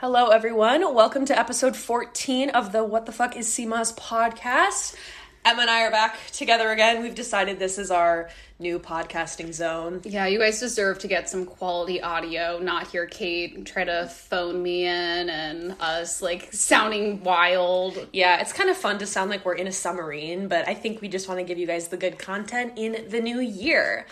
Hello, everyone. Welcome to episode 14 of the What the Fuck is Sea Moss podcast. Emma and I are back together again. We've decided this is our new podcasting zone. Yeah, you guys deserve to get some quality audio, not hear Kate try to phone me in and us like sounding wild. Yeah, it's kind of fun to sound like we're in a submarine, but I think we just want to give you guys the good content in the new year.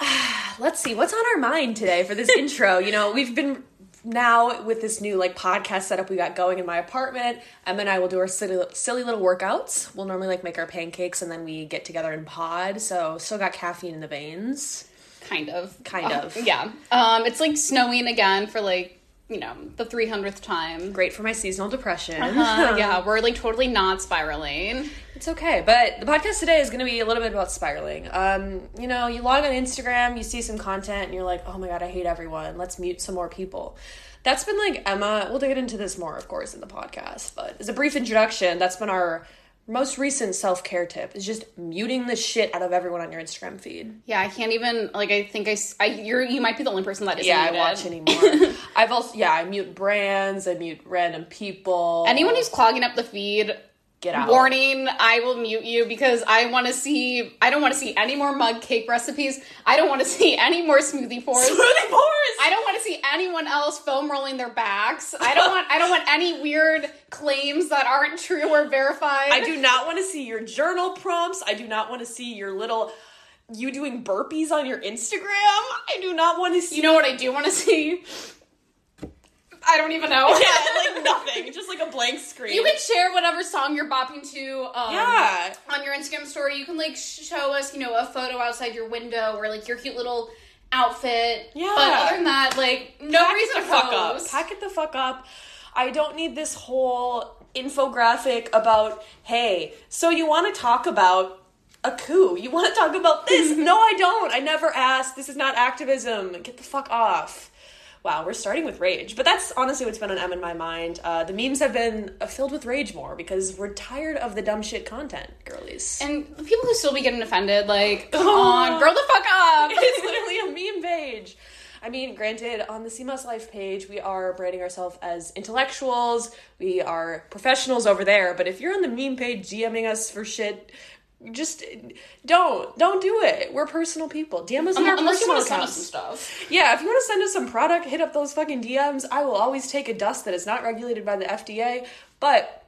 Let's see, what's on our mind today for this intro? You know, we've been now with this new like podcast setup we got going in my apartment emma and i will do our silly, silly little workouts we'll normally like make our pancakes and then we get together and pod so still got caffeine in the veins Kind of. Kind Uh, of. yeah. Um, it's like snowing again for like, you know, the 300th time. great for my seasonal depression Uh, yeah, we're like totally not spiraling. It's okay, but the podcast today is going to be a little bit about spiraling. Um, you know, you log on Instagram, you see some content, and you're like, "Oh my god, I hate everyone. Let's mute some more people." That's been like Emma. We'll get into this more, of course, in the podcast. But as a brief introduction, that's been our most recent self care tip: is just muting the shit out of everyone on your Instagram feed. Yeah, I can't even like. I think I, I you're you might be the only person that isn't Yeah, I watch anymore. I've also yeah, I mute brands, I mute random people. Anyone who's clogging up the feed, get out. warning, I will mute you because I want to see. I don't want to see any more mug cake recipes. I don't want to see any more smoothie pours. Smoothie pours. I don't want to see anyone else foam rolling their backs. I don't want. I don't want any weird claims that aren't true or verified. I do not want to see your journal prompts. I do not want to see your little you doing burpees on your Instagram. I do not want to see You know what I do want to see? I don't even know. yeah, like nothing, just like a blank screen. You can share whatever song you're bopping to. Um, Yeah. On your Instagram story, you can like show us, you know, a photo outside your window or like your cute little outfit. Yeah. But other than that, like no Pack reason to fuck up. Pack it the fuck up. I don't need this whole infographic about hey, so you want to talk about a coup? You want to talk about this? no, I don't. I never asked. This is not activism. Get the fuck off. Wow, we're starting with rage, but that's honestly what's been on M in my mind. Uh, the memes have been uh, filled with rage more because we're tired of the dumb shit content, girlies. And the people who still be getting offended, like, come on, grow the fuck up. it's literally a meme page. I mean, granted, on the Sea Moss Life page, we are branding ourselves as intellectuals. We are professionals over there. But if you're on the meme page DMing us for shit, just don't don't do it. We're personal people. DM us in our Unless you personal want to send us some stuff. Yeah, if you want to send us some product, hit up those fucking DMs. I will always take a dust that is not regulated by the FDA. But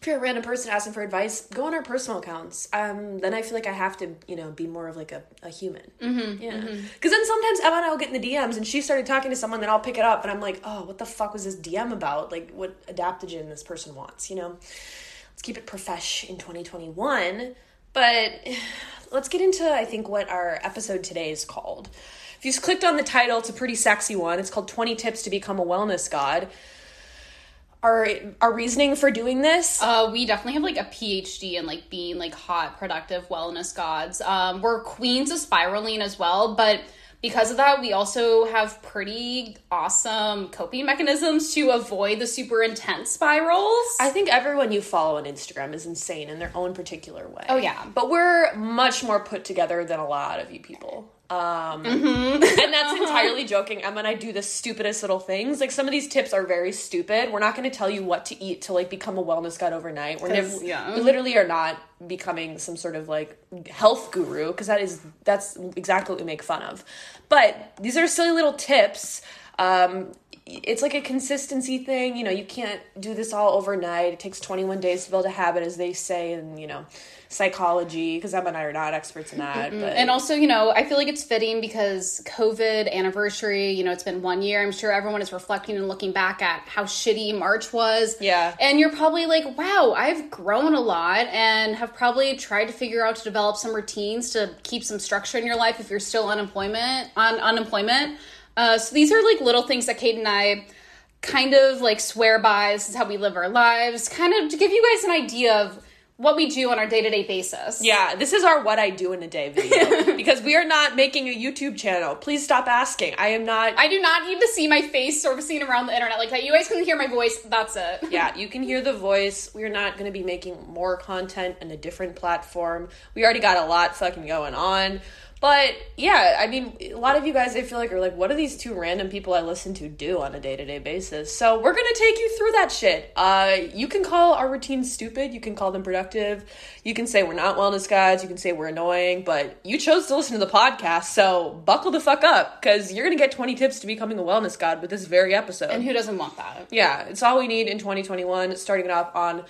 if you're a random person asking for advice, go on our personal accounts. Um, then I feel like I have to, you know, be more of like a, a human. Mm-hmm, yeah. Because then sometimes Emma and I will get in the DMs and she started talking to someone, then I'll pick it up and I'm like, oh, what the fuck was this DM about? Like, what adaptogen this person wants, you know? Let's keep it profesh in 2021. But let's get into, I think, what our episode today is called. If you clicked on the title, it's a pretty sexy one. It's called 20 Tips to Become a Wellness God. Our, our reasoning for doing this Uh, we definitely have like a PhD in like being like hot, productive wellness gods. Um, we're queens of spiraling as well, but because of that, we also have pretty awesome coping mechanisms to avoid the super intense spirals. I think everyone you follow on Instagram is insane in their own particular way. Oh, yeah. But we're much more put together than a lot of you people. Um, mm-hmm. and that's entirely joking. Emma and I do the stupidest little things. Like some of these tips are very stupid. We're not going to tell you what to eat to like become a wellness god overnight. We're never, yeah. we literally are not becoming some sort of like health guru because that is that's exactly what we make fun of. But these are silly little tips. Um, it's like a consistency thing. You know, you can't do this all overnight. It takes 21 days to build a habit, as they say, and you know, psychology. Because Emma and I are not experts in that. But and also, you know, I feel like it's fitting because COVID anniversary, you know, it's been one year. I'm sure everyone is reflecting and looking back at how shitty March was. Yeah. And you're probably like, wow, I've grown a lot and have probably tried to figure out to develop some routines to keep some structure in your life if you're still unemployment on unemployment. Uh, so these are like little things that Kate and I kind of like swear by. This is how we live our lives, kind of to give you guys an idea of what we do on our day to day basis. Yeah, this is our what I do in a day video because we are not making a YouTube channel. Please stop asking. I am not. I do not need to see my face surfacing around the internet like that. You guys can hear my voice. That's it. yeah, you can hear the voice. We're not going to be making more content on a different platform. We already got a lot fucking going on. But yeah, I mean, a lot of you guys, I feel like, are like, what do these two random people I listen to do on a day to day basis? So we're gonna take you through that shit. Uh, you can call our routines stupid, you can call them productive, you can say we're not wellness guys. you can say we're annoying, but you chose to listen to the podcast, so buckle the fuck up, because you're gonna get 20 tips to becoming a wellness god with this very episode. And who doesn't want that? Yeah, it's all we need in 2021, starting it off on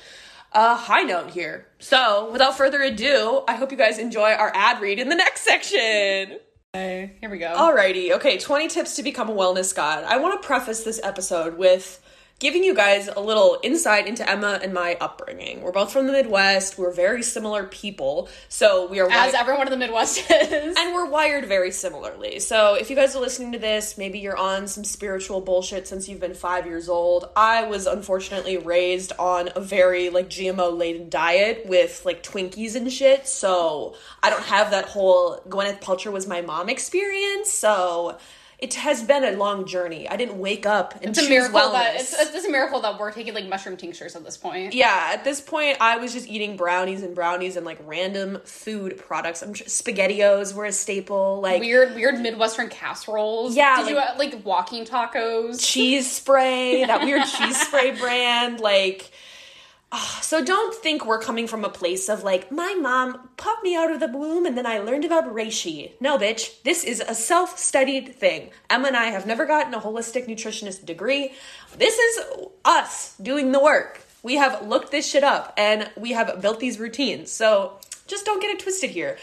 a high note here. So, without further ado, I hope you guys enjoy our ad read in the next section. Okay, here we go. Alrighty, okay, 20 tips to become a wellness god. I want to preface this episode with giving you guys a little insight into Emma and my upbringing. We're both from the Midwest. We're very similar people. So we are As wi- everyone in the Midwest is. and we're wired very similarly. So if you guys are listening to this, maybe you're on some spiritual bullshit since you've been 5 years old. I was unfortunately raised on a very like GMO laden diet with like Twinkies and shit. So I don't have that whole Gwyneth Paltrow was my mom experience. So it has been a long journey. I didn't wake up and it's a choose miracle wellness. that it's, it's a miracle that we're taking like mushroom tinctures at this point. yeah, at this point, I was just eating brownies and brownies and like random food products. I'm tr- spaghettios were a staple. Like Weird, weird Midwestern casseroles. Yeah, Did you like- uh, like walking tacos? cheese spray, that weird cheese spray brand. Like, Ah, so don't think we're coming from a place of like, my mom popped me out of the womb and then I learned about reishi. No, bitch, this is a self studied thing. Emma and I have never gotten a holistic nutritionist degree. This is us doing the work. We have looked this shit up and we have built these routines. So just don't get it twisted here.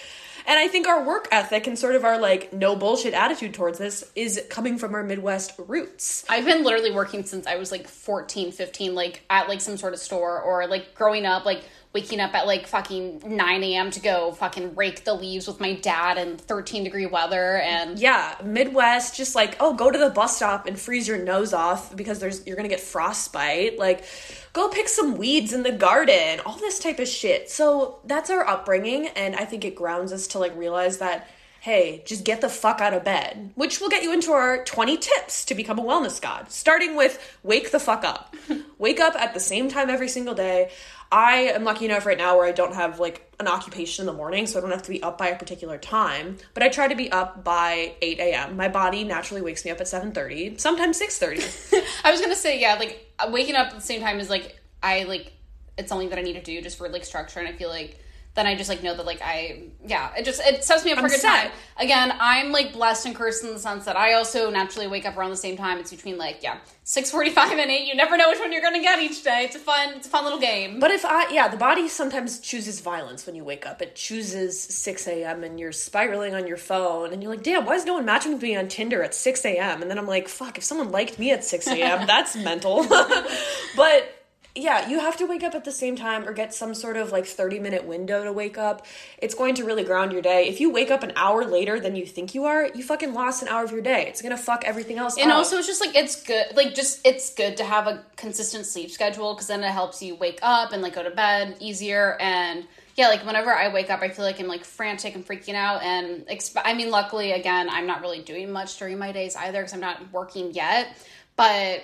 And I think our work ethic and sort of our like no bullshit attitude towards this is coming from our Midwest roots. I've been literally working since I was like 14, 15, like at like some sort of store or like growing up, like waking up at like fucking 9 a.m. to go fucking rake the leaves with my dad in 13 degree weather. And Yeah, Midwest, just like, oh, go to the bus stop and freeze your nose off because there's you're gonna get frostbite. Like, go pick some weeds in the garden, all this type of shit. So that's our upbringing, and I think it grounds us to like realize that, hey, just get the fuck out of bed. Which will get you into our 20 tips to become a wellness god. Starting with wake the fuck up. wake up at the same time every single day. I am lucky enough right now where I don't have like an occupation in the morning, so I don't have to be up by a particular time. But I try to be up by 8 a.m. My body naturally wakes me up at 7:30, sometimes 6:30. I was gonna say, yeah, like waking up at the same time is like, I like, it's something that I need to do just for like structure. And I feel like then I just like know that like I, yeah, it just, it sets me up for a good set. time. Again, I'm like blessed and cursed in the sense that I also naturally wake up around the same time. It's between like, yeah, 6.45 and 8. You never know which one you're gonna get each day. It's a fun, it's a fun little game. but if I, yeah, the body sometimes chooses violence when you wake up. It chooses 6 a.m. and you're spiraling on your phone, and you're like, damn, why is no one matching with me on Tinder at 6 a.m.? And then I'm like, fuck, if someone liked me at 6 a.m., that's mental. but yeah, you have to wake up at the same time or get some sort of like 30 minute window to wake up. It's going to really ground your day. If you wake up an hour later than you think you are, you fucking lost an hour of your day. It's gonna fuck everything else And up. also, it's just like it's good, like just it's good to have a consistent sleep schedule because then it helps you wake up and like go to bed easier. And yeah, like whenever I wake up, I feel like I'm like frantic and freaking out. And exp- I mean, luckily, again, I'm not really doing much during my days either because I'm not working yet. But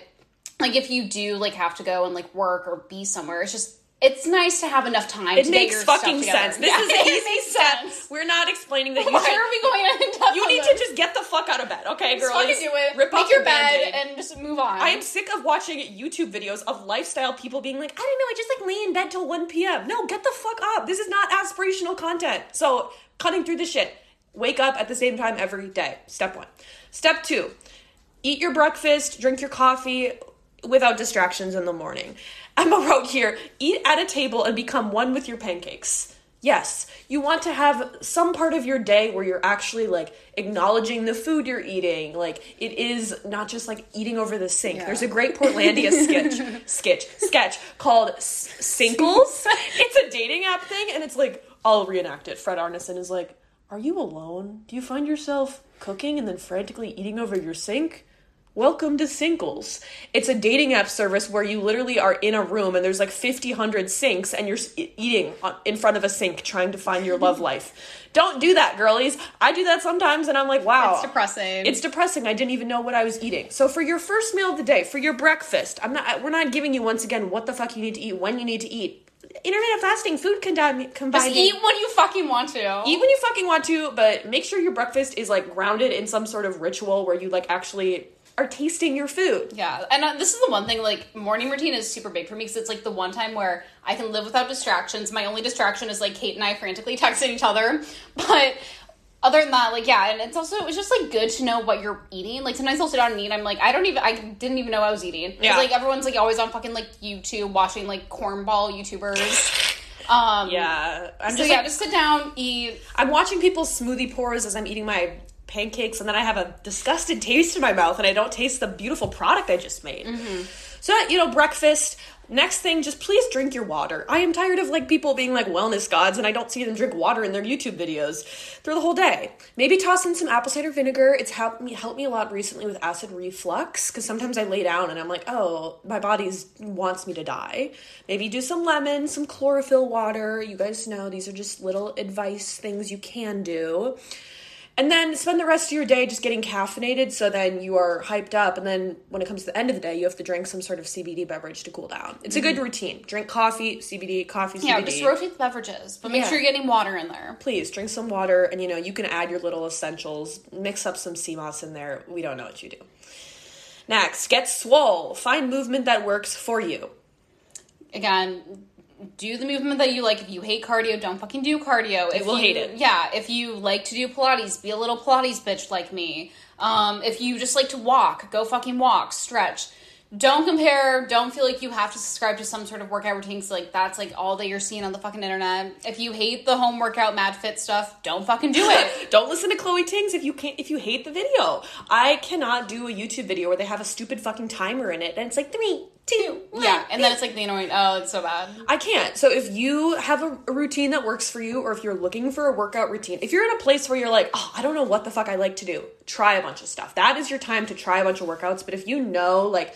like, if you do like have to go and like work or be somewhere, it's just it's nice to have enough time. it to makes fucking sense. This Yeah, is easy sense. We're not explaining that you Why should. are we going in depth You need to just get the fuck out of bed, okay, Just girls? fucking do it. Rip Make off your bed and just move on. I am sick of watching YouTube videos of lifestyle people being like, I don't know, I just like lay in bed till 1 p.m. No, get the fuck up. This is not aspirational content. So, cutting through the shit. Wake up at the same time every day. Step one. Step two, eat your breakfast, drink your coffee without distractions in the morning. Emma wrote here eat at a table and become one with your pancakes. Yes, you want to have some part of your day where you're actually like acknowledging the food you're eating. Like it is not just like eating over the sink. Yeah. There's a great Portlandia sketch, sketch, sketch called S- Sinkles. it's a dating app thing, and it's like I'll reenact it. Fred Armisen is like, "Are you alone? Do you find yourself cooking and then frantically eating over your sink?" Welcome to Sinkles. It's a dating app service where you literally are in a room and there's like 50, 100 sinks and you're eating in front of a sink trying to find your love life. Don't do that, girlies. I do that sometimes and I'm like, wow. It's depressing. It's depressing. I didn't even know what I was eating. So for your first meal of the day, for your breakfast, I'm not we're not giving you once again what the fuck you need to eat, when you need to eat. intermittent fasting, food combine, combining. Just eat when you fucking want to. Eat when you fucking want to, but make sure your breakfast is like grounded in some sort of ritual where you like actually are tasting your food. Yeah, and uh, this is the one thing. Like morning routine is super big for me because it's like the one time where I can live without distractions. My only distraction is like Kate and I frantically texting each other, but other than that, like yeah, and it's also it's just like good to know what you're eating. Like sometimes I'll sit down and eat. I'm like I don't even I didn't even know I was eating. Yeah. like everyone's like always on fucking like YouTube watching like cornball YouTubers. Um, Yeah, I'm So just yeah, like, just sit down, eat. I'm watching people's smoothie pours as I'm eating my pancakes, and then I have a disgusted taste in my mouth, and I don't taste the beautiful product I just made. Mm-hmm. So you know, breakfast. Next thing, just please drink your water. I am tired of like people being like wellness gods, and I don't see them drink water in their YouTube videos through the whole day. Maybe toss in some apple cider vinegar. It's helped me helped me a lot recently with acid reflux because sometimes I lay down and I'm like, oh, my body wants me to die. Maybe do some lemon, some chlorophyll water. You guys know these are just little advice things you can do. And then spend the rest of your day just getting caffeinated so then you are hyped up. And then when it comes to the end of the day, you have to drink some sort of CBD beverage to cool down. It's a good mm-hmm. routine. Drink coffee, CBD, coffee, CBD. Yeah, just rotate the beverages, but make Yeah. sure you're getting water in there. Please drink some water and you know, you can add your little essentials, mix up some Sea Moss in there. We don't know what you do. Next, get swole. Find movement that works for you. again do the movement that you like. If you hate cardio don't fucking do cardio. If will you, hate it. yeah if you like to do pilates be a little pilates bitch like me. Um if you just like to walk go fucking walk stretch. Don't compare don't feel like you have to subscribe to some sort of workout routine like that's like all that you're seeing on the fucking internet. If you hate the home workout MadFit stuff don't fucking do it. Don't listen to Chloe Tings if you can't if you hate the video. I cannot do a YouTube video where they have a stupid fucking timer in it and it's like three, two, yeah and then it's like the annoying oh it's so bad I can't. So if you have a, a routine that works for you, or if you're looking for a workout routine, if you're in a place where you're like, oh, I don't know what the fuck I like to do, try a bunch of stuff. That is your time to try a bunch of workouts. But if you know, like,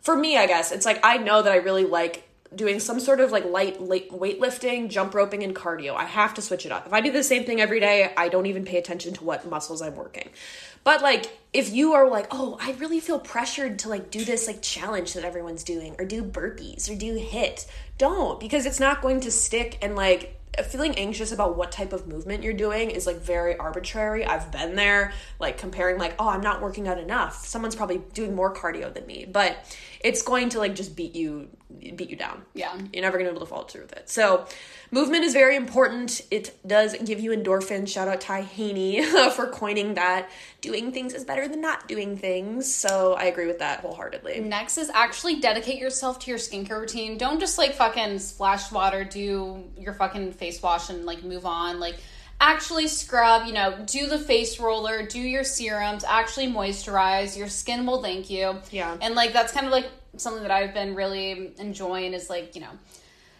for me, I guess it's like I know that I really like doing some sort of like light, light weightlifting, jump roping, and cardio. I have to switch it up. If I do the same thing every day, I don't even pay attention to what muscles I'm working. But like, if you are like, oh, I really feel pressured to like do this like challenge that everyone's doing, or do burpees, or do HIIT, don't because it's not going to stick. And like, feeling anxious about what type of movement you're doing is like very arbitrary. I've been there, like comparing, like, oh, I'm not working out enough. Someone's probably doing more cardio than me, but it's going to like just beat you, beat you down. Yeah. You're never going to be able to follow through with it. So, movement is very important. It does give you endorphins. Shout out Ty Haney for coining that. Doing things is better than not doing things. So, I agree with that wholeheartedly. Next is actually dedicate yourself to your skincare routine. Don't just like fucking splash water, do your fucking face wash and like move on. Like actually scrub, you know, do the face roller, do your serums, actually moisturize. Your skin will thank you. Yeah. And like that's kind of like something that I've been really enjoying is like, you know,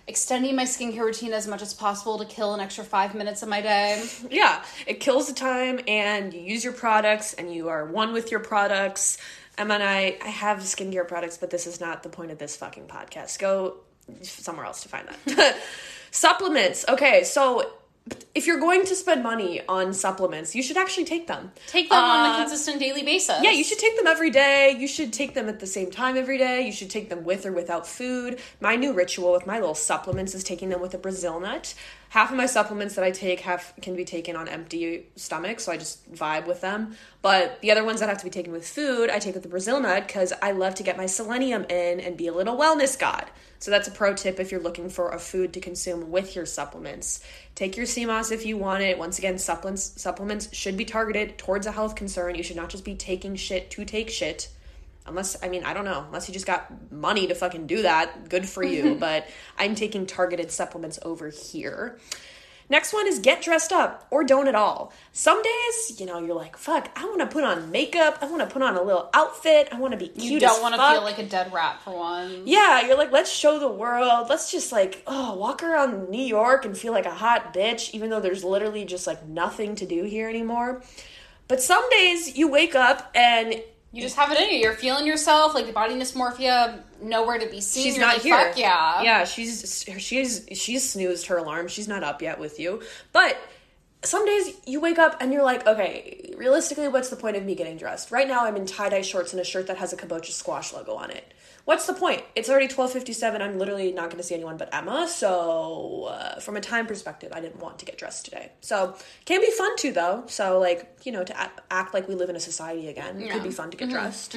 extending my skincare routine as much as possible to kill an extra five minutes of my day. Yeah, it kills the time and you use your products and you are one with your products. Emma and I, I have skincare products, but this is not the point of this fucking podcast. Go somewhere else to find that. supplements. Okay, so if you're going to spend money on supplements, you should actually take them. Take them on Uh, a consistent daily basis. Yeah, you should take them every day. You should take them at the same time every day. You should take them with or without food. My new ritual with my little supplements is taking them with a Brazil nut. Half of my supplements that I take have can be taken on empty stomach, so I just vibe with them. But the other ones that have to be taken with food, I take with the Brazil nut because I love to get my selenium in and be a little wellness god. So that's a pro tip if you're looking for a food to consume with your supplements. Take your Sea Moss if you want it. Once again, supplements supplements should be targeted towards a health concern. You should not just be taking shit to take shit. Unless I mean, I don't know, unless you just got money to fucking do that, good for you. but I'm taking targeted supplements over here. Next one is get dressed up or don't at all. Some days, you know, you're like, fuck, I want to put on makeup. I want to put on a little outfit. I want to be cute. You don't want want to feel like a dead rat for one. yeah, you're like, let's show the world. Let's just like, oh, walk around New York and feel like a hot bitch, even though there's literally just like nothing to do here anymore. But some days you wake up and You just have it in you. You're feeling yourself, like the body dysmorphia, nowhere to be seen. she's You're not like, here. Fuck yeah. yeah. She's she's she's snoozed her alarm. She's not up yet with you. But some days you wake up and you're like, okay, realistically, what's the point of me getting dressed? Right now, I'm in tie dye shorts and a shirt that has a kabocha squash logo on it. What's the point? It's already twelve fifty seven. I'm literally not going to see anyone but Emma. So, uh, from a time perspective, I didn't want to get dressed today. So, can be fun too, though. So, like you know, to act, act like we live in a society again, it could be fun to get dressed.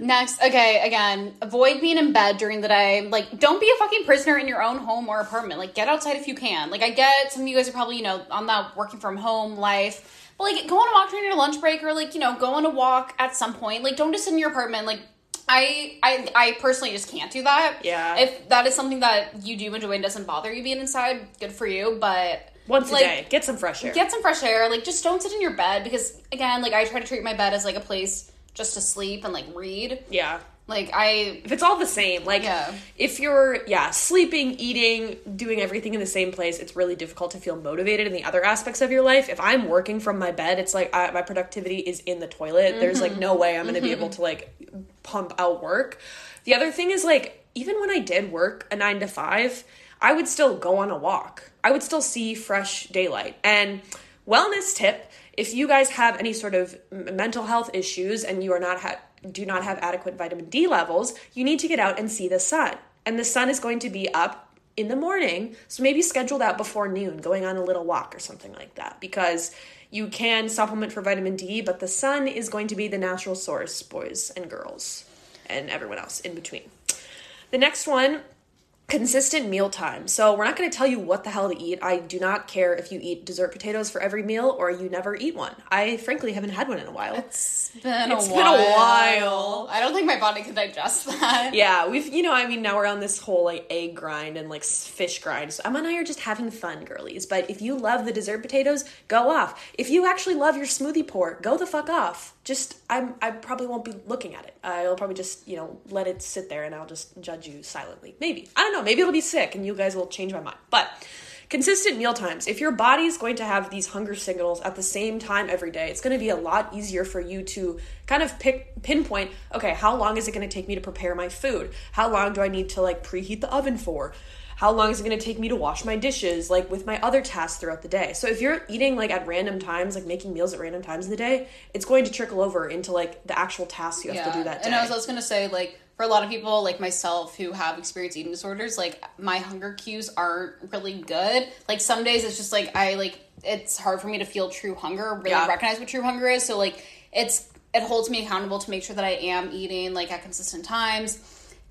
Next, okay, again, avoid being in bed during the day. Like, don't be a fucking prisoner in your own home or apartment. Like, get outside if you can. Like, I get some of you guys are probably, you know, on that working from home life. But, like, go on a walk during your lunch break or, like, you know, go on a walk at some point. Like, don't just sit in your apartment. Like, I, I, I personally just can't do that. Yeah. If that is something that you do enjoy and doesn't bother you being inside, good for you. But Once like, a day, get some fresh air. get some fresh air. Like, just don't sit in your bed because, again, like, I try to treat my bed as like a place just to sleep and like read. yeah. Like, I if it's all the same like Yeah. if you're yeah sleeping eating doing everything in the same place it's really difficult to feel motivated in the other aspects of your life. If i'm working from my bed it's like I, my productivity is in the toilet. There's like no mm-hmm. way i'm gonna be able mm-hmm. to like pump out work. The other thing is like even when i did work a nine to five i would still go on a walk. I would still see fresh daylight. And wellness tip if you guys have any sort of mental health issues and you are not ha- do not have adequate vitamin D levels, you need to get out and see the sun. And the sun is going to be up in the morning, so maybe schedule that before noon, going on a little walk or something like that because you can supplement for vitamin D, but the sun is going to be the natural source, boys and girls, and everyone else in between. The next one consistent meal time. So we're not going to tell you what the hell to eat. I do not care if you eat dessert potatoes for every meal or you never eat one. I frankly haven't had one in a while. It's been It's a been a while. while. I don't think my body can digest that. yeah, we've you know, I mean, now we're on this whole like egg grind and like fish grind. So Emma and I are just having fun, girlies. But if you love the dessert potatoes, go off. If you actually love your smoothie pour, go the fuck off. Just I'm I probably won't be looking at it. I'll probably just you know let it sit there and I'll just judge you silently. Maybe I don't know. Maybe it'll be sick and you guys will change my mind. But consistent meal times. If your body's going to have these hunger signals at the same time every day, it's going to be a lot easier for you to kind of pick pinpoint, okay, how long is it going to take me to prepare my food? How long do I need to like preheat the oven for? How long is it going to take me to wash my dishes like with my other tasks throughout the day? So if you're eating like at random times, like making meals at random times in the day, it's going to trickle over into like the actual tasks you have to do that day. And I was also gonna say, like, for a lot of people like myself who have experienced eating disorders, like my hunger cues aren't really good. Like some days it's just like I like it's hard for me to feel true hunger, really Yeah. recognize what true hunger is. So like it's it holds me accountable to make sure that I am eating like at consistent times.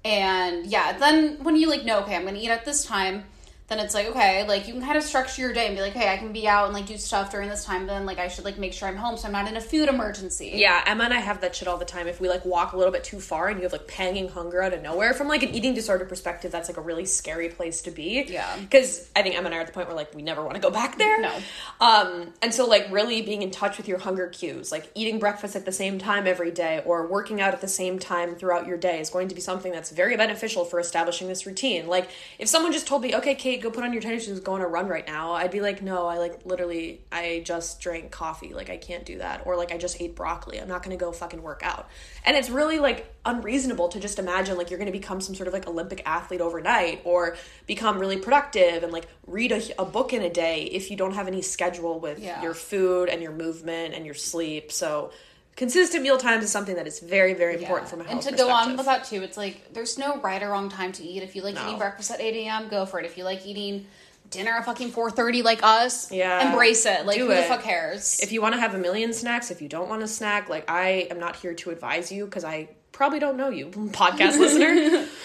And yeah, then when you like know, okay, I'm gonna eat at this time, then it's like okay, like you can kind of structure your day and be like, hey, I can be out and like do stuff during this time. But then like I should like make sure I'm home so I'm not in a food emergency. Yeah, Emma and I have that shit all the time. If we like walk a little bit too far and you have like panging hunger out of nowhere, from like an eating disorder perspective, that's like a really scary place to be. Yeah. Because I think Emma and I are at the point where like we never want to go back there. No. Um, and so like really being in touch with your hunger cues, like eating breakfast at the same time every day or working out at the same time throughout your day is going to be something that's very beneficial for establishing this routine. Like if someone just told me, okay, Kate, go put on your tennis shoes, go on a run right now, I'd be like, no, I like literally, I just drank coffee. Like I can't do that. Or like I just ate broccoli. I'm not going to go fucking work out. And it's really like unreasonable to just imagine like you're going to become some sort of like Olympic athlete overnight or become really productive and like read a, a book in a day if you don't have any schedule with Yeah. your food and your movement and your sleep. So consistent meal times is something that is very, very important from a health and to go on with that too, it's like there's no right or wrong time to eat. If you like No. eating breakfast at 8 a.m., go for it. If you like eating dinner at fucking 4:30 like us, Yeah. embrace it. Like Do who the fuck cares? if you want to have a million snacks, if you don't want to snack, like I am not here to advise you because I probably don't know you, podcast listener.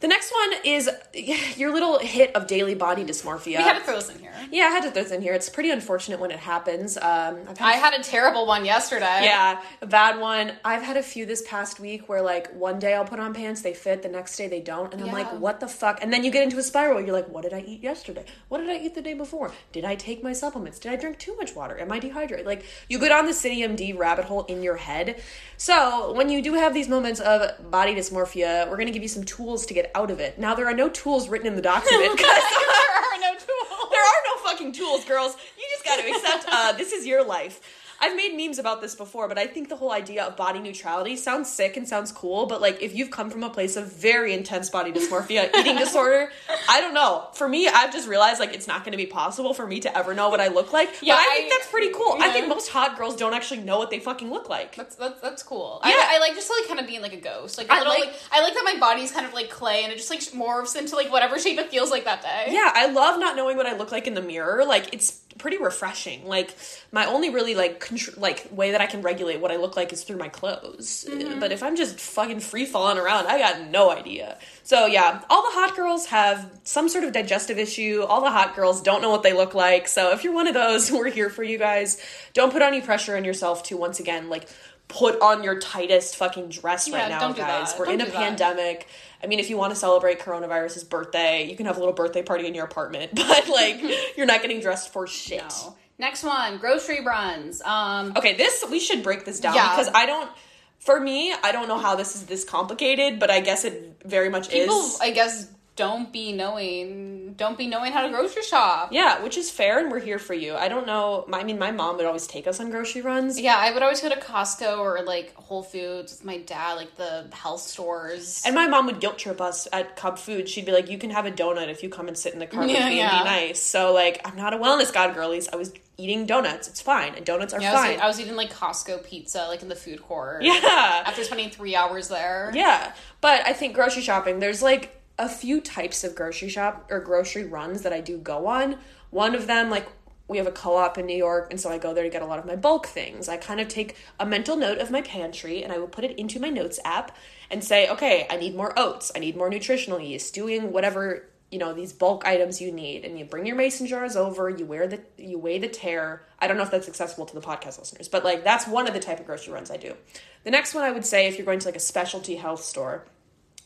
The next one is your little hit of daily body dysmorphia. we had to throw this in here. yeah, I had to throw this in here. It's pretty unfortunate when it happens. Um, had I had a terrible one yesterday. yeah, a bad one. I've had a few this past week where like one day I'll put on pants, they fit, the next day they don't, and I'm Yeah. like, what the fuck? And then you get into a spiral. You're like, what did I eat yesterday? What did I eat the day before? Did I take my supplements? Did I drink too much water? Am I dehydrated? Like you go down the City MD rabbit hole in your head. So when you do have these moments of body dysmorphia, we're gonna give you some tools to get out of it. Now there are no tools written in the document because there are no tools. there are no fucking tools, girls. You just got to accept uh, this is your life. I've made memes about this before, but I think the whole idea of body neutrality sounds sick and sounds cool, but like if you've come from a place of very intense body dysmorphia, eating disorder, I don't know. For me, I've just realized like it's not going to be possible for me to ever know what I look like. Yeah, but I, think that's pretty cool. I think most hot girls don't actually know what they fucking look like. That's that's that's cool. Yeah. I, I like just like kind of being like a ghost. Like a I little, like- like, I like that my body's kind of like clay and it just like morphs into like whatever shape it feels like that day. Yeah, I love not knowing what I look like in the mirror. Like it's pretty refreshing. Like my only really like contr- like way that I can regulate what I look like is through my clothes. Mm-hmm. But if I'm just fucking free falling around, I got no idea. So yeah, all the hot girls have some sort of digestive issue. All the hot girls don't know what they look like. So if you're one of those, we're here for you guys. Don't put any pressure on yourself to once again like put on your tightest fucking dress Yeah, right now, guys. that. We're Don't in a do that. pandemic. I mean, if you want to celebrate coronavirus's birthday, you can have a little birthday party in your apartment, but like you're not getting dressed for shit. No. Next one, grocery runs. Um, Okay, this we should break this down Yeah. because I don't. For me, I don't know how this is this complicated, but I guess it very much people, is. I guess, don't be knowing, don't be knowing how to grocery shop. yeah, which is fair, and we're here for you. I don't know. I mean, my mom would always take us on grocery runs. Yeah, I would always go to Costco or like Whole Foods with my dad, like the health stores. And my mom would guilt trip us at Cub Food. She'd be like, "You can have a donut if you come and sit in the car with Yeah, me yeah. and be nice." So like, I'm not a wellness god, girlies. I was eating donuts. It's fine. And donuts are yeah, I was, fine. eating, I was eating like Costco pizza, like in the food court. yeah. After spending three hours there. Yeah, but I think grocery shopping, there's like a few types of grocery shop or grocery runs that I do go on. One of them, like, we have a co op in New York, and so I go there to get a lot of my bulk things. I kind of take a mental note of my pantry and I will put it into my notes app and say, okay, I need more oats, I need more nutritional yeast, doing whatever. You know these bulk items you need, and you bring your mason jars over. You wear the you weigh the tare. I don't know if that's accessible to the podcast listeners, but like that's one of the type of grocery runs I do. The next one I would say if you're going to like a specialty health store,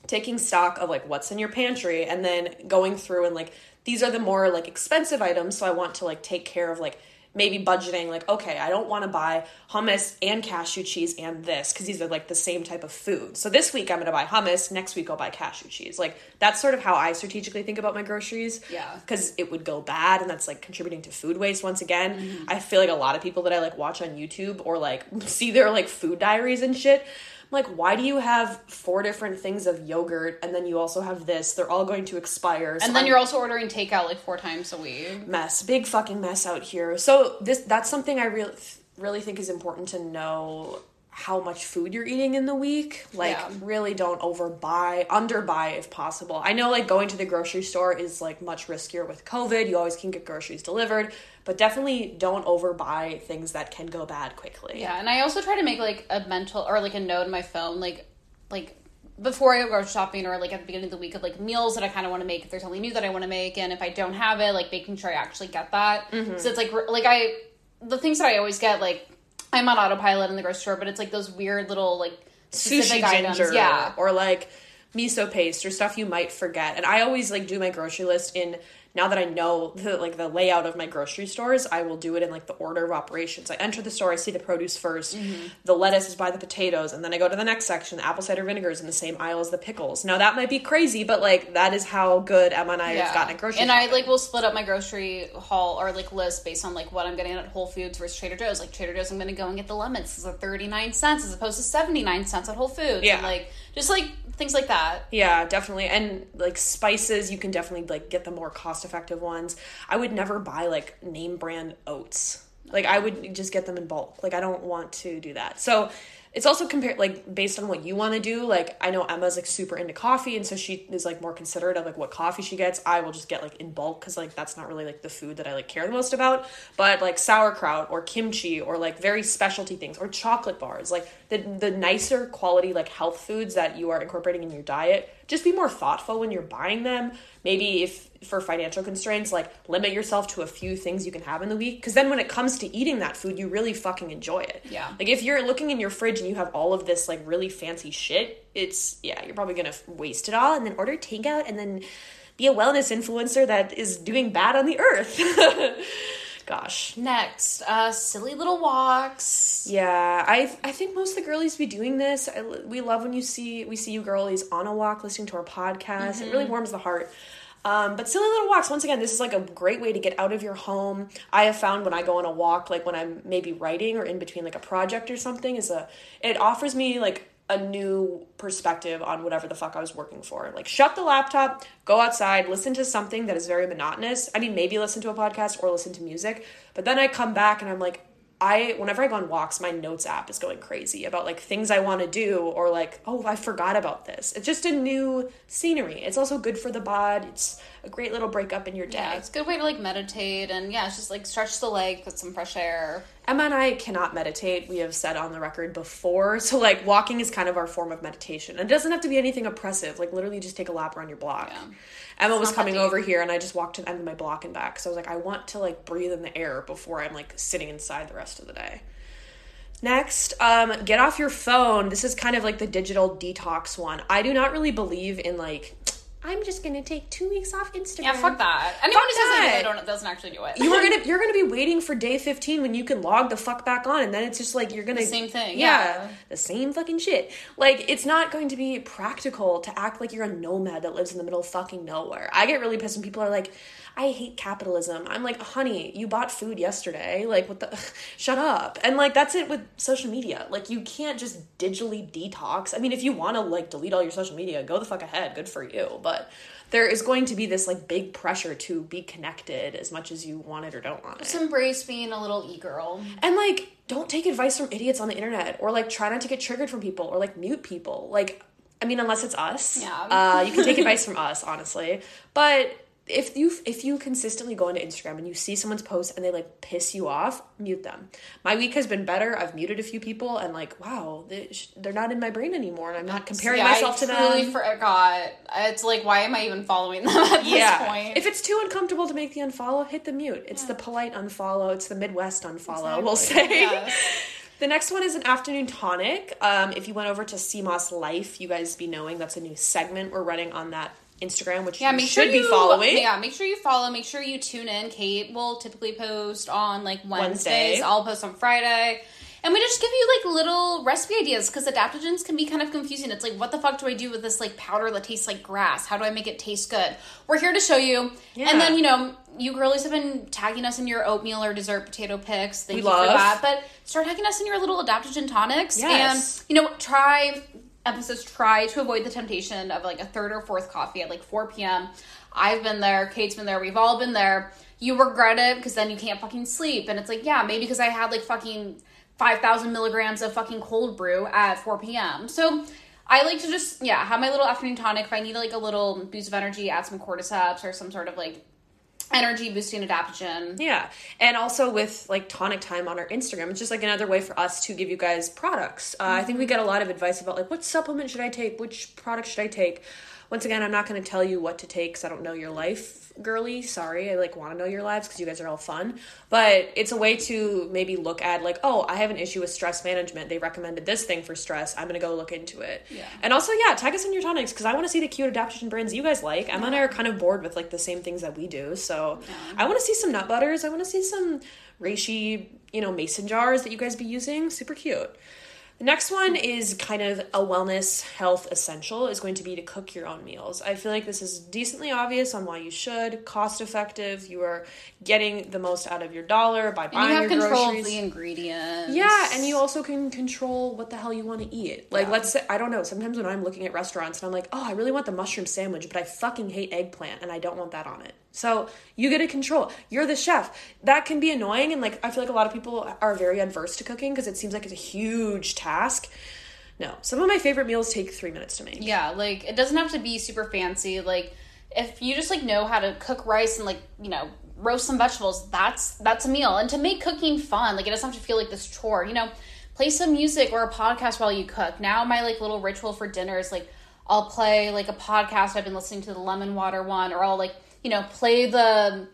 taking stock of like what's in your pantry and then going through and like these are the more like expensive items so i want to like take care of like maybe budgeting like okay i don't want to buy hummus and cashew cheese and this because these are like the same type of food. So this week i'm going to buy hummus next week i'll buy cashew cheese. Like that's sort of how i strategically think about my groceries. Yeah. because it would go bad and that's like contributing to food waste once again. Mm-hmm. I feel like a lot of people that i like watch on youtube or like see their like food diaries and shit I'm like, why do you have four different things of yogurt and then you also have this? They're all going to expire. So And then I'm- you're also ordering takeout like four times a week. mess, big fucking mess out here. So this that's something I really really think is important to know how much food you're eating in the week. Like Yeah. really don't overbuy, underbuy if possible. I know like going to the grocery store is like much riskier with COVID. You always can get groceries delivered, but definitely don't overbuy things that can go bad quickly. Yeah, and I also try to make like a mental or like a note in my phone, like like before I go grocery shopping or like at the beginning of the week of like meals that I kind of want to make if there's something new that I want to make, and if I don't have it, like making sure I actually get that. Mm-hmm. So it's like like I the things that I always get like I'm on autopilot in the grocery store, but it's like those weird little like sushi items. ginger yeah. or like miso paste or stuff you might forget and i always like do my grocery list in now that i know the like the layout of my grocery stores i will do it in like the order of operations i enter the store i see the produce 1st Mm-hmm. the lettuce is by the potatoes and then i go to the next section the apple cider vinegar is in the same aisle as the pickles now that might be crazy but like that is how good emma and i have gotten at grocery and I like will split up my grocery haul or like list based on like what I'm getting at Whole Foods versus Trader Joe's. Like Trader Joe's, I'm gonna go and get the lemons. This is thirty nine cents as opposed to seventy nine cents at Whole Foods. Yeah. and, like just like things like that. Yeah, definitely. And like spices, you can definitely like get the more cost effective ones. I would never buy like name brand oats. Like I would just get them in bulk. Like I don't want to do that. So it's also compared like based on what you want to do. Like I know Emma's like super into coffee and so she is like more considerate of like what coffee she gets. I will just get like in bulk cuz like that's not really like the food that I like care the most about. But like sauerkraut or kimchi or like very specialty things or chocolate bars, like the the nicer quality like health foods that you are incorporating in your diet, just be more thoughtful when you're buying them. Maybe if for financial constraints, like limit yourself to a few things you can have in the week. Because then when it comes to eating that food, you really fucking enjoy it. Yeah. Like if you're looking in your fridge and you have all of this like really fancy shit, it's yeah, you're probably gonna waste it all and then order takeout and then be a wellness influencer that is doing bad on the earth. Gosh. Next, uh, silly little walks. Yeah, I I think most of the girlies be doing this. I, we love when you see we see you girlies on a walk listening to our podcast. It really warms the heart. Um, but silly little walks, once again, this is like a great way to get out of your home. I have found when I go on a walk, like when I'm maybe writing or in between like a project or something, is a it offers me like a new perspective on whatever the fuck I was working for. Like shut the laptop, go outside, listen to something that is very monotonous. I mean, maybe listen to a podcast or listen to music, but then I come back and I'm like, I whenever I go on walks, my notes app is going crazy about like things I want to do or like, oh, I forgot about this. It's just a new scenery. It's also good for the bod. It's a great little break up in your day. Yeah, it's a good way to like meditate and yeah, it's just like stretch the leg, get some fresh air. Emma and I cannot meditate. We have said on the record before. So like walking is kind of our form of meditation. And it doesn't have to be anything oppressive. Like literally just take a lap around your block. Yeah. Emma It's was coming over here and I just walked to the end of my block and back. So I was like, I want to like breathe in the air before I'm like sitting inside the rest of the day. Next, um, get off your phone. This is kind of like the digital detox one. I do not really believe in like, I'm just gonna take two weeks off Instagram. Yeah, fuck that. Anyone who says that. they don't doesn't actually do it. you are gonna you're gonna be waiting for day 15 when you can log the fuck back on and then it's just like you're gonna The same thing, yeah. the same fucking shit like it's not going to be practical to act like you're a nomad that lives in the middle of fucking nowhere i get really pissed when people are like i hate capitalism i'm like honey you bought food yesterday like what the shut up and like that's it with social media like you can't just digitally detox i mean if you want to like delete all your social media go the fuck ahead good for you but there is going to be this like big pressure to be connected as much as you want it or don't want it. Just embrace being a little e-girl. And like, don't take advice from idiots on the internet, or like, try not to get triggered from people, or like, mute people. Like, I mean, unless it's us, Yeah. uh, you can take advice from us, honestly. But if you if you consistently go into Instagram and you see someone's post and they like piss you off, mute them. My week has been better. I've muted a few people, and like, wow, they're not in my brain anymore, and I'm not comparing Yeah, myself I to truly them. forgot. It's like, why am I even following them at this point? If it's too uncomfortable to make the unfollow, hit the mute. It's the polite unfollow. It's the Midwest unfollow. We'll Exactly. say. Yes. The next one is an afternoon tonic. Um, if you went over to Sea Moss Life, you guys be knowing that's a new segment we're running on that Instagram, which Yeah, you make should sure be you following. Yeah, make sure you follow. Make sure you tune in. Kate will typically post on like Wednesdays. Wednesday. I'll post on Friday. And we just give you like little recipe ideas because adaptogens can be kind of confusing. It's like, what the fuck do I do with this like powder that tastes like grass? How do I make it taste good? We're here to show you. Yeah. And then, you know, you girlies have been tagging us in your oatmeal or dessert potato picks. Thank We you for love. that. But start tagging us in your little adaptogen tonics. Yes. And, you know, try emphasis try to avoid the temptation of like a third or fourth coffee at like 4 p.m. I've been there, Kate's been there, we've all been there. You regret it because then you can't fucking sleep. And it's like, yeah, maybe because I had like fucking 5,000 milligrams of fucking cold brew at 4 p.m. So I like to just, yeah, have my little afternoon tonic. If I need like a little boost of energy, add some cordyceps or some sort of like energy boosting adaptogen. Yeah. And also with like tonic time on our Instagram, it's just like another way for us to give you guys products. Uh, I think we get a lot of advice about like what supplement should I take? Which product should I take? Once again, I'm not going to tell you what to take because I don't know your life, girly. Sorry, I like want to know your lives because you guys are all fun. But it's a way to maybe look at like, oh, I have an issue with stress management. They recommended this thing for stress. I'm going to go look into it. Yeah. And also, yeah, tag us in your tonics because I want to see the cute adaptogen brands you guys like. Emma and I are kind of bored with like the same things that we do. So I want to see some nut butters. I want to see some reishi, you know, mason jars that you guys be using. Super cute. The next one is kind of a wellness health essential is going to be to cook your own meals. I feel like this is decently obvious on why you should, cost effective. You are getting the most out of your dollar by And buying you have your control groceries. of the ingredients. Yeah, and you also can control what the hell you want to eat. Like, Yeah. let's say, I don't know, sometimes when I'm looking at restaurants and I'm like, oh, I really want the mushroom sandwich, but I fucking hate eggplant and I don't want that on it. So you get to control. You're the chef. That can be annoying, and like, I feel like a lot of people are very adverse to cooking because it seems like it's a huge task. No, some of my favorite meals take three minutes to make. Yeah, like it doesn't have to be super fancy. Like if you just like know how to cook rice and like, you know, roast some vegetables, that's that's a meal. And to make cooking fun, like it doesn't have to feel like this chore, you know, play some music or a podcast while you cook. Now my like little ritual for dinner is like I'll play like a podcast I've been listening to the lemon water one or I'll like, you know, play the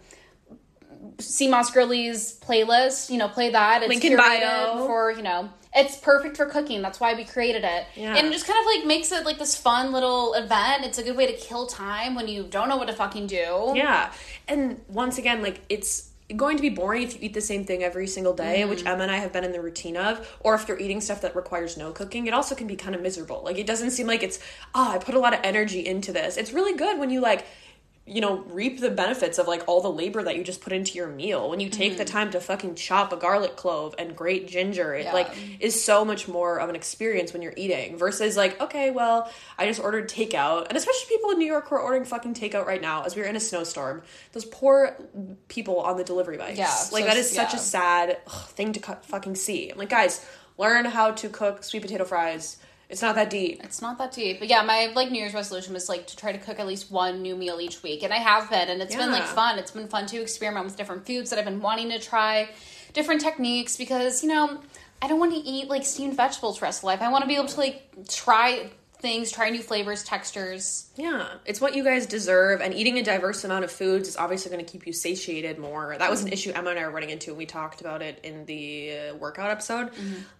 Sea Moss Girlies playlist, you know, play that. It's Link in bio. for, you know, it's perfect for cooking. That's why we created it. Yeah. And it just kind of like makes it like this fun little event. It's a good way to kill time when you don't know what to fucking do. Yeah. And once again, like it's going to be boring if you eat the same thing every single day, mm-hmm. which Emma and I have been in the routine of, or if you're eating stuff that requires no cooking, it also can be kind of miserable. Like it doesn't seem like it's, oh, I put a lot of energy into this. It's really good when you like you know, reap the benefits of like all the labor that you just put into your meal. When you take the mm-hmm. time to fucking chop a garlic clove and grate ginger, it Yeah. like is so much more of an experience when you're eating versus like, okay, well, I just ordered takeout. And especially people in New York who are ordering fucking takeout right now as we're in a snowstorm. Those poor people on the delivery bikes. Yeah, Like so- that is such a sad ugh, thing to cut, fucking see. I'm like, guys, learn how to cook sweet potato fries. It's not that deep. It's not that deep. But yeah, my like New Year's resolution was like to try to cook at least one new meal each week. And I have been and it's been like fun. It's been fun to experiment with different foods that I've been wanting to try, different techniques because, you know, I don't want to eat like steamed vegetables for the rest of life. I want to be able to like try things, try new flavors, textures. Yeah, it's what you guys deserve, and eating a diverse amount of foods is obviously going to keep you satiated more. That was an issue Emma and I were running into, and we talked about it in the uh, workout episode.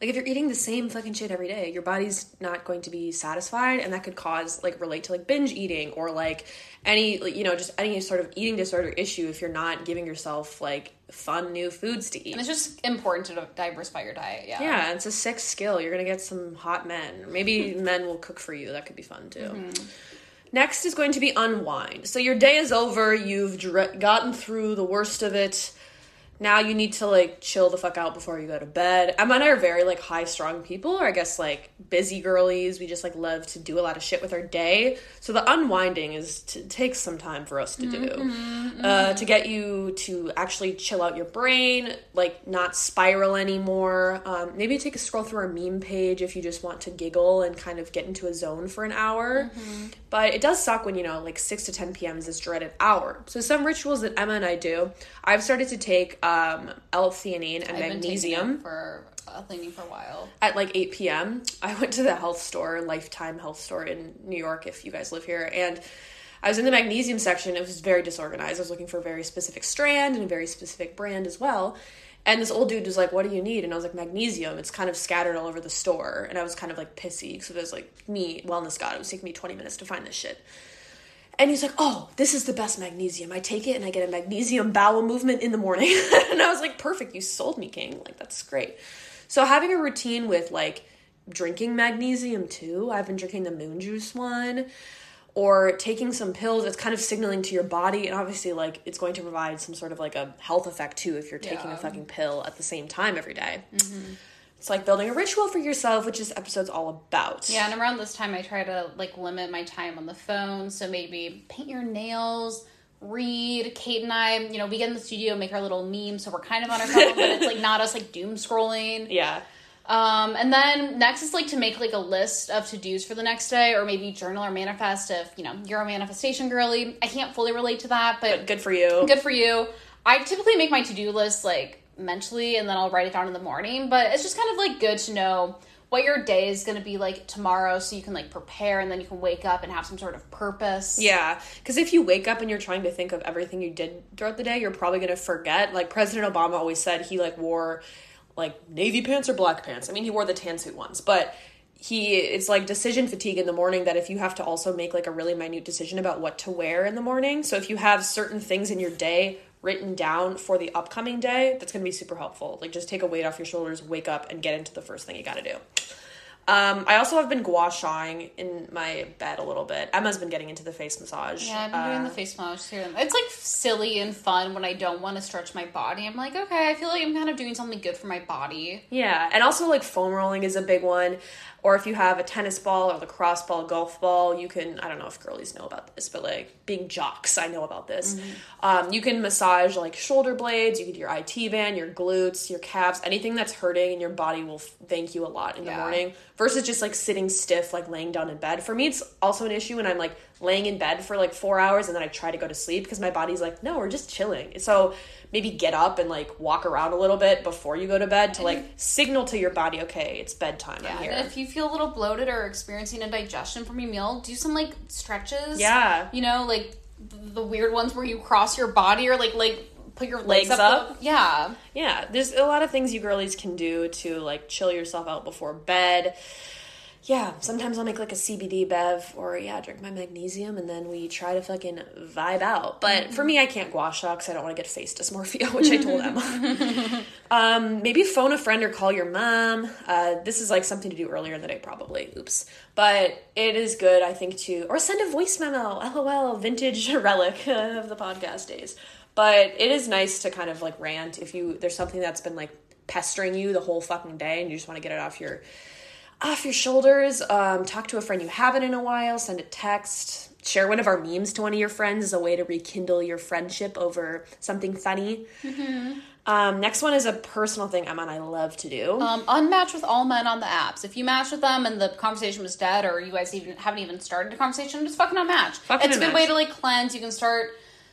Like, if you're eating the same fucking shit every day, your body's not going to be satisfied, and that could cause like relate to like binge eating or like any you know just any sort of eating disorder issue if you're not giving yourself like fun new foods to eat. And it's just important to diversify your diet. Yeah. Yeah, it's a sick skill. You're gonna get some hot men. Maybe men will cook for you. That could be fun too. Mm-hmm. Next is going to be unwind. So your day is over. You've dr- gotten through the worst of it. Now you need to like chill the fuck out before you go to bed. Emma and I are very like high strung people, or I guess like busy girlies. We just like love to do a lot of shit with our day. So the unwinding is to takes some time for us to do uh, to get you to actually chill out your brain, like not spiral anymore. Um, maybe take a scroll through our meme page if you just want to giggle and kind of get into a zone for an hour. But it does suck when you know like six to ten p.m. is this dreaded hour. So some rituals that Emma and I do. I've started to take um, L-theanine and I've been magnesium for uh, cleaning for a while. at like 8 p.m. I went to the health store, Life Thyme Health Store in New York, if you guys live here, and I was in the magnesium section. It was very disorganized. I was looking for a very specific strand and a very specific brand as well. And this old dude was like, What do you need? And I was like, Magnesium. It's kind of scattered all over the store. And I was kind of like pissy because it was like me, wellness god. It was taking me 20 minutes to find this shit. And he's like, "Oh, this is the best magnesium. I take it and I get a magnesium bowel movement in the morning." and I was like, "Perfect, you sold me, king. Like that's great." So having a routine with like drinking magnesium too. I've been drinking the moon juice one or taking some pills it's kind of signaling to your body and obviously like it's going to provide some sort of like a health effect too if you're taking Yeah. a fucking pill at the same time every day. Mm-hmm. It's like building a ritual for yourself, which this episode's all about. Yeah, and around this time, I try to like limit my time on the phone. So maybe paint your nails, read. Kate and I, you know, we get in the studio, make our little memes. so we're kind of on our phone, but it's like not us like doom scrolling. Yeah. Um, and then next is like to make like a list of to dos for the next day, or maybe journal or manifest if you know you're a manifestation girly. I can't fully relate to that, but Good for you. good for you. I typically make my to do list like mentally and then I'll write it down in the morning, but it's just kind of like good to know what your day is going to be like tomorrow so you can like prepare and then you can wake up and have some sort of purpose. Yeah, because if you wake up and you're trying to think of everything you did throughout the day, you're probably gonna forget. Like President Obama always said, he like wore like navy pants or black pants. I mean, he wore the tan suit ones, but he it's like decision fatigue in the morning that if you have to also make like a really minute decision about what to wear in the morning. So if you have certain things in your day written down for the upcoming day, that's gonna be super helpful. Like just take a weight off your shoulders, wake up, and get into the first thing you gotta do. Um, I also have been gua shawing in my bed a little bit. Emma's been getting into the face massage. Yeah, I've been doing Uh, the face massage too. It's like silly and fun when I don't want to stretch my body. I'm like, okay, I feel like I'm kind of doing something good for my body. Yeah, and also like foam rolling is a big one. Or if you have a tennis ball or lacrosse ball, golf ball, you can. I don't know if girlies know about this, but like being jocks, I know about this. Um, you can massage like shoulder blades. You can do your IT band, your glutes, your calves, anything that's hurting, and your body will thank you a lot in the morning. Versus just like sitting stiff, like laying down in bed. For me, it's also an issue when I'm like laying in bed for like four hours and then I try to go to sleep because my body's like, no, we're just chilling. So maybe get up and like walk around a little bit before you go to bed to like signal to your body, okay, it's bedtime. I'm here. And if you feel a little bloated or experiencing indigestion from your meal, do some like stretches. Yeah. You know, like the weird ones where you cross your body or like like put your legs, Legs up. up? Yeah. Yeah, there's a lot of things you girlies can do to like chill yourself out before bed. yeah, sometimes I'll make like a CBD bev or yeah, drink my magnesium and then we try to fucking vibe out. But for me, I can't gua sha because I don't want to get face dysmorphia, which I told Emma. um, maybe phone a friend or call your mom. Uh, this is like something to do earlier in the day, probably. Oops. But it is good, I think, to or send a voice memo. LOL, vintage relic of the podcast days. But it is nice to kind of like rant if you there's something that's been like pestering you the whole fucking day and you just want to get it off your off your shoulders. Um, talk to a friend you haven't in a while. Send a text. Share one of our memes to one of your friends as a way to rekindle your friendship over something funny. Um, next one is a personal thing Emma and I love to do. Um, unmatch with all men on the apps. If you match with them and the conversation was dead, or you guys even haven't even started a conversation, just fucking unmatch. Fucking it's a good way to like cleanse. You can start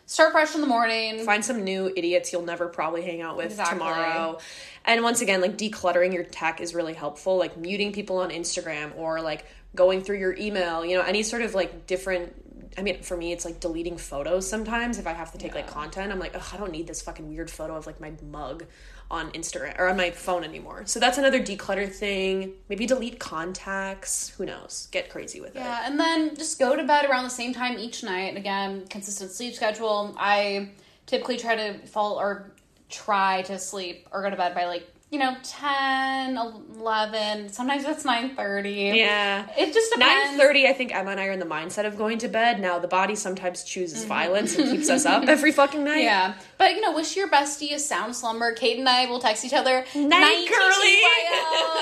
start fresh in the morning. Find some new idiots you'll never probably hang out with Exactly. tomorrow. And once again, like decluttering your tech is really helpful. Like muting people on Instagram or like going through your email, you know, any sort of like different. I mean, for me, it's like deleting photos sometimes. If I have to take like content, I'm like, Ugh, I don't need this fucking weird photo of like my mug on Instagram or on my phone anymore. So that's another declutter thing. Maybe delete contacts. Who knows? Get crazy with it. Yeah, and then just go to bed around the same time each night. Again, consistent sleep schedule. I typically try to fall or try to sleep or go to bed by like, you know, 10, 11. Sometimes it's 9.30. Yeah. It just Nine thirty, I think Emma and I are in the mindset of going to bed. Now the body sometimes chooses Mm-hmm. violence and keeps us up every fucking night. Yeah, but you know, wish your bestie a sound slumber. Kate and I will text each other Night, girly." TTYL, and then a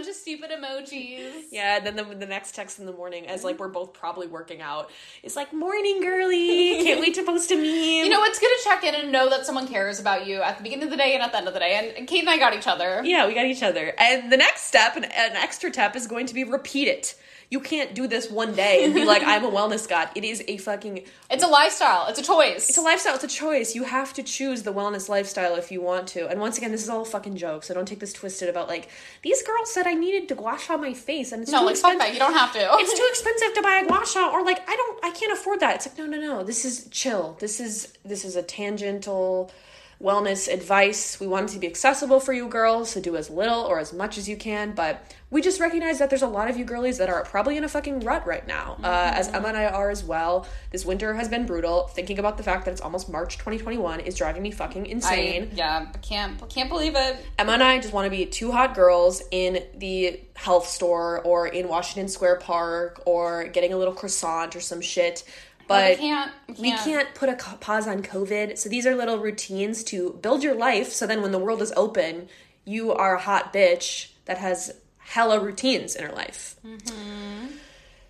bunch of stupid emojis. Yeah, and then the, the next text in the morning, as like we're both probably working out, is like morning girly. Can't wait to post a meme. You know, it's good to check in and know that someone cares about you at the beginning of the day and at the end of the day. And, and Kate and I got each other. Yeah, we got each other. And the next step, an, an extra step, is going to be repeat it. You can't do this one day and be like, I'm a wellness god. It is a fucking It's a lifestyle. It's a choice. It's a lifestyle. It's a choice. You have to choose the wellness lifestyle if you want to. And once again, this is all a fucking joke, so don't take this twisted about like these girls said I needed to gua sha my face, and it's no, too like expensive. that. You don't have to. It's too expensive to buy a gua sha, or like I don't, I can't afford that. It's like no, no, no. This is chill. This is this is a tangential wellness advice. We want it to be accessible for you girls, so do as little or as much as you can. But we just recognize that there's a lot of you girlies that are probably in a fucking rut right now, uh, as Emma and I are as well. This winter has been brutal. Thinking about the fact that it's almost March 2021 is driving me fucking I, insane. yeah, I can't can't believe it. Emma and I just want to be two hot girls in the health store or in Washington Square Park or getting a little croissant or some shit. But we can't. We we can't. can't put a pause on COVID. So these are little routines to build your life. So then when the world is open, you are a hot bitch that has hella routines in her life.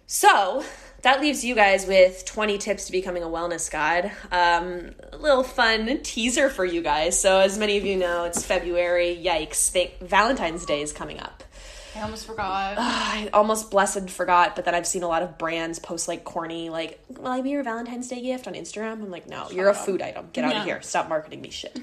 So that leaves you guys with 20 tips to becoming a wellness god. Um, a little fun teaser for you guys. So as many of you know, it's February. Yikes! Thank- Valentine's Day is coming up. I almost forgot. I almost blessed forgot, but then I've seen a lot of brands post like corny, like, "Will I be your Valentine's Day gift on Instagram?" I'm like, "No, you're a food item. Get out Yeah. of here. Stop marketing me shit."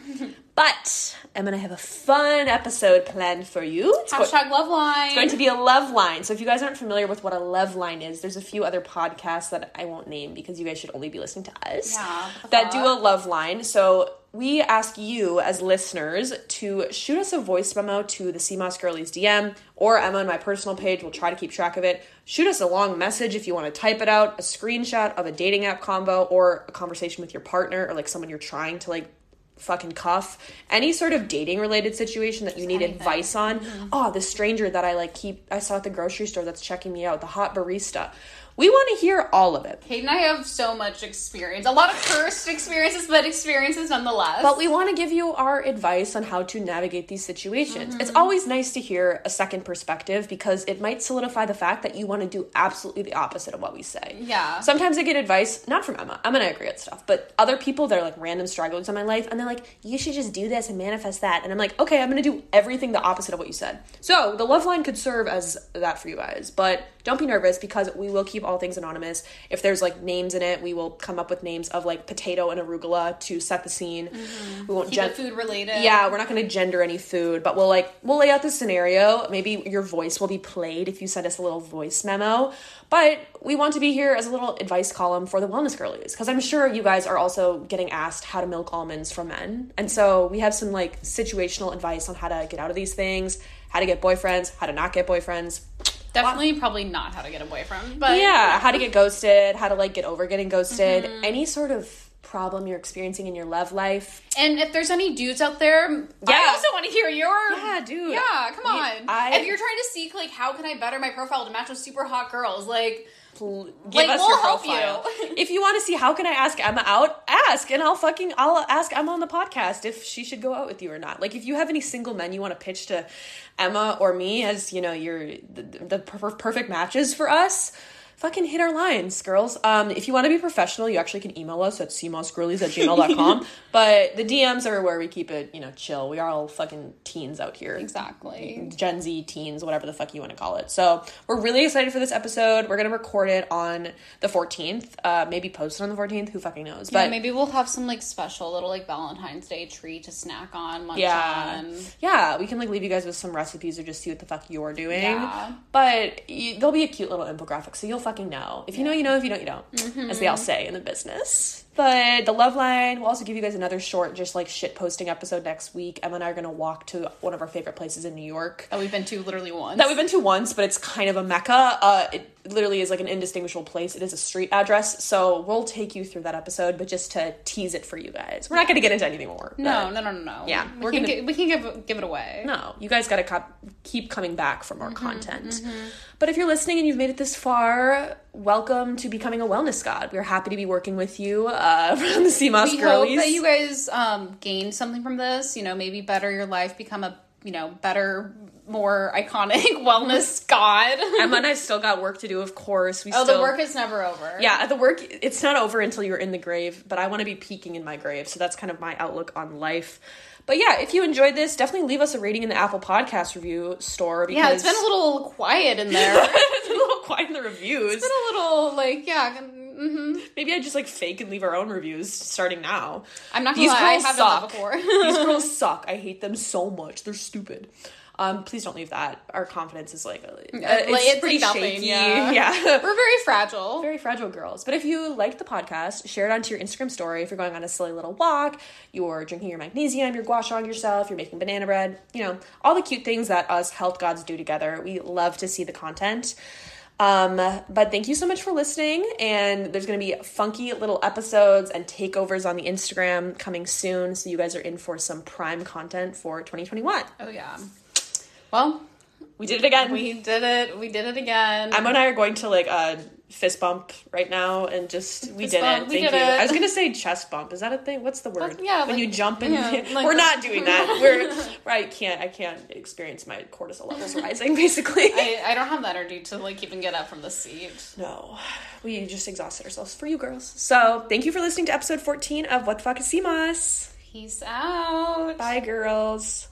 but I'm gonna have a fun episode planned for you. It's go- Hashtag love line. it's going to be a love line. So if you guys aren't familiar with what a love line is, there's a few other podcasts that I won't name because you guys should only be listening to us Yeah, that do a love line. So we ask you as listeners to shoot us a voice memo to the Sea Moss Girlies DM or Emma on my personal page. We'll try to keep track of it. Shoot us a long message if you want to type it out, a screenshot of a dating app combo or a conversation with your partner or like someone you're trying to like fucking cuff any sort of dating related situation that you need anything. advice on mm-hmm. ah, oh the stranger that i like keep i saw at the grocery store that's checking me out the hot barista we want to hear all of it Kate and I have so much experience. A lot of cursed experiences, but experiences nonetheless. but we want to give you our advice on how to navigate these situations. It's mm-hmm. always nice to hear a second perspective because it might solidify the fact that you want to do absolutely the opposite of what we say. Yeah. Sometimes I get advice, not from Emma, I'm gonna agree with stuff, but other people that are like random stragglers in my life, and they're like, you should just do this and manifest that. And I'm like, okay, I'm gonna do everything the opposite of what you said. So the love line could serve as that for you guys, but don't be nervous because we will keep all things anonymous. If there's like names in it, we will come up with names of like potato and arugula to set the scene. Mm-hmm. We won't Keep gen- it food related. yeah, we're not going to gender any food, but we'll like we'll lay out the scenario. Maybe your voice will be played if you send us a little voice memo. But we want to be here as a little advice column for the wellness girlies because I'm sure you guys are also getting asked how to milk almonds from men, and so we have some like situational advice on how to get out of these things, how to get boyfriends, how to not get boyfriends. Definitely, probably not how to get a boyfriend, but yeah, how to get ghosted, how to like get over getting ghosted, Mm-hmm. any sort of problem you're experiencing in your love life. And if there's any dudes out there, yeah. I also want to hear your. Yeah, dude. Yeah, come on. I- if you're trying to seek, like, how can I better my profile to match with super hot girls? Like, Give Like, us we'll your help profile. you. if you want to see how can I ask Emma out, ask and I'll fucking I'll ask Emma on the podcast if she should go out with you or not. Like if you have any single men you want to pitch to Emma or me as you know your the, the per- perfect matches for us. Fucking hit our lines, girls. Um, if you want to be professional, you actually can email us at cmossgirlies at gmail.com. but the DMs are where we keep it, you know, chill. We are all fucking teens out here. exactly. Gen Z teens, whatever the fuck you want to call it. So we're really excited for this episode. We're gonna record it on the 14th. Uh, maybe post it on the 14th. Who fucking knows? But But maybe we'll have some like special little like Valentine's Day treat to snack on, yeah, on. yeah, we can like leave you guys with some recipes or just see what the fuck you're doing. Yeah. But you, there'll be a cute little infographic, so you'll fucking know. If you know, you know. If you don't, you don't. Mm-hmm. As they all say in the business. But the love line, we'll also give you guys another short, just like shit posting episode next week. Emma and I are gonna walk to one of our favorite places in New York. That we've been to literally once. that we've been to once, but it's kind of a mecca. Uh, it literally is like an indistinguishable place. It is a street address, so we'll take you through that episode, but just to tease it for you guys, we're not going to get into anything more. no, no, no, no, no. Yeah, we we're can gonna- we can give give it away. no, you guys got to co- keep coming back for Mm-hmm, more content. But if you're listening and you've made it this far, welcome to becoming a wellness god. We're happy to be working with you uh, from the Sea Moss we girlies. hope that you guys um, gain something from this. You know, maybe better your life, become a you know better, more iconic wellness god. Emma and I still got work to do, of course. We oh, still, the work is never over. Yeah, the work it's not over until you're in the grave, but I want to be peaking in my grave. So that's kind of my outlook on life. But yeah, if you enjoyed this, definitely leave us a rating in the Apple Podcast review store because yeah. It's been a little quiet in there. It's it's been a little quiet in the reviews. It's been a little like yeah. hmm Maybe I just like fake and leave our own reviews starting now. I'm not gonna These lie, I girls that suck. before. These girls suck. I hate them so much. They're stupid. Um, please don't leave that. Our confidence is like, uh, it's, it's pretty like shaky. yeah. yeah. We're very fragile. very fragile girls. But if you liked the podcast, share it onto your Instagram story. If you're going on a silly little walk, you're drinking your magnesium, you're gua shawing yourself, you're making banana bread, you know, all the cute things that us health gods do together. We love to see the content. Um, but thank you so much for listening. And there's going to be funky little episodes and takeovers on the Instagram coming soon. So you guys are in for some prime content for 2021. Oh yeah. Well, We did it again. we did it. We did it again. Emma and I are going to like a fist bump right now and just we Fist did bump, it. we Thank did you. it. I was gonna say chest bump. Is that a thing? What's the word? That's- yeah, when like- you jump and yeah, like we're not doing that. We're I can't I can't experience my cortisol levels rising basically. I, I don't have the energy to like even get up from the seat. no, we just exhausted ourselves for you girls. So thank you for listening to episode fourteen of What the Fuck is Sea Moss. Peace out. Bye girls.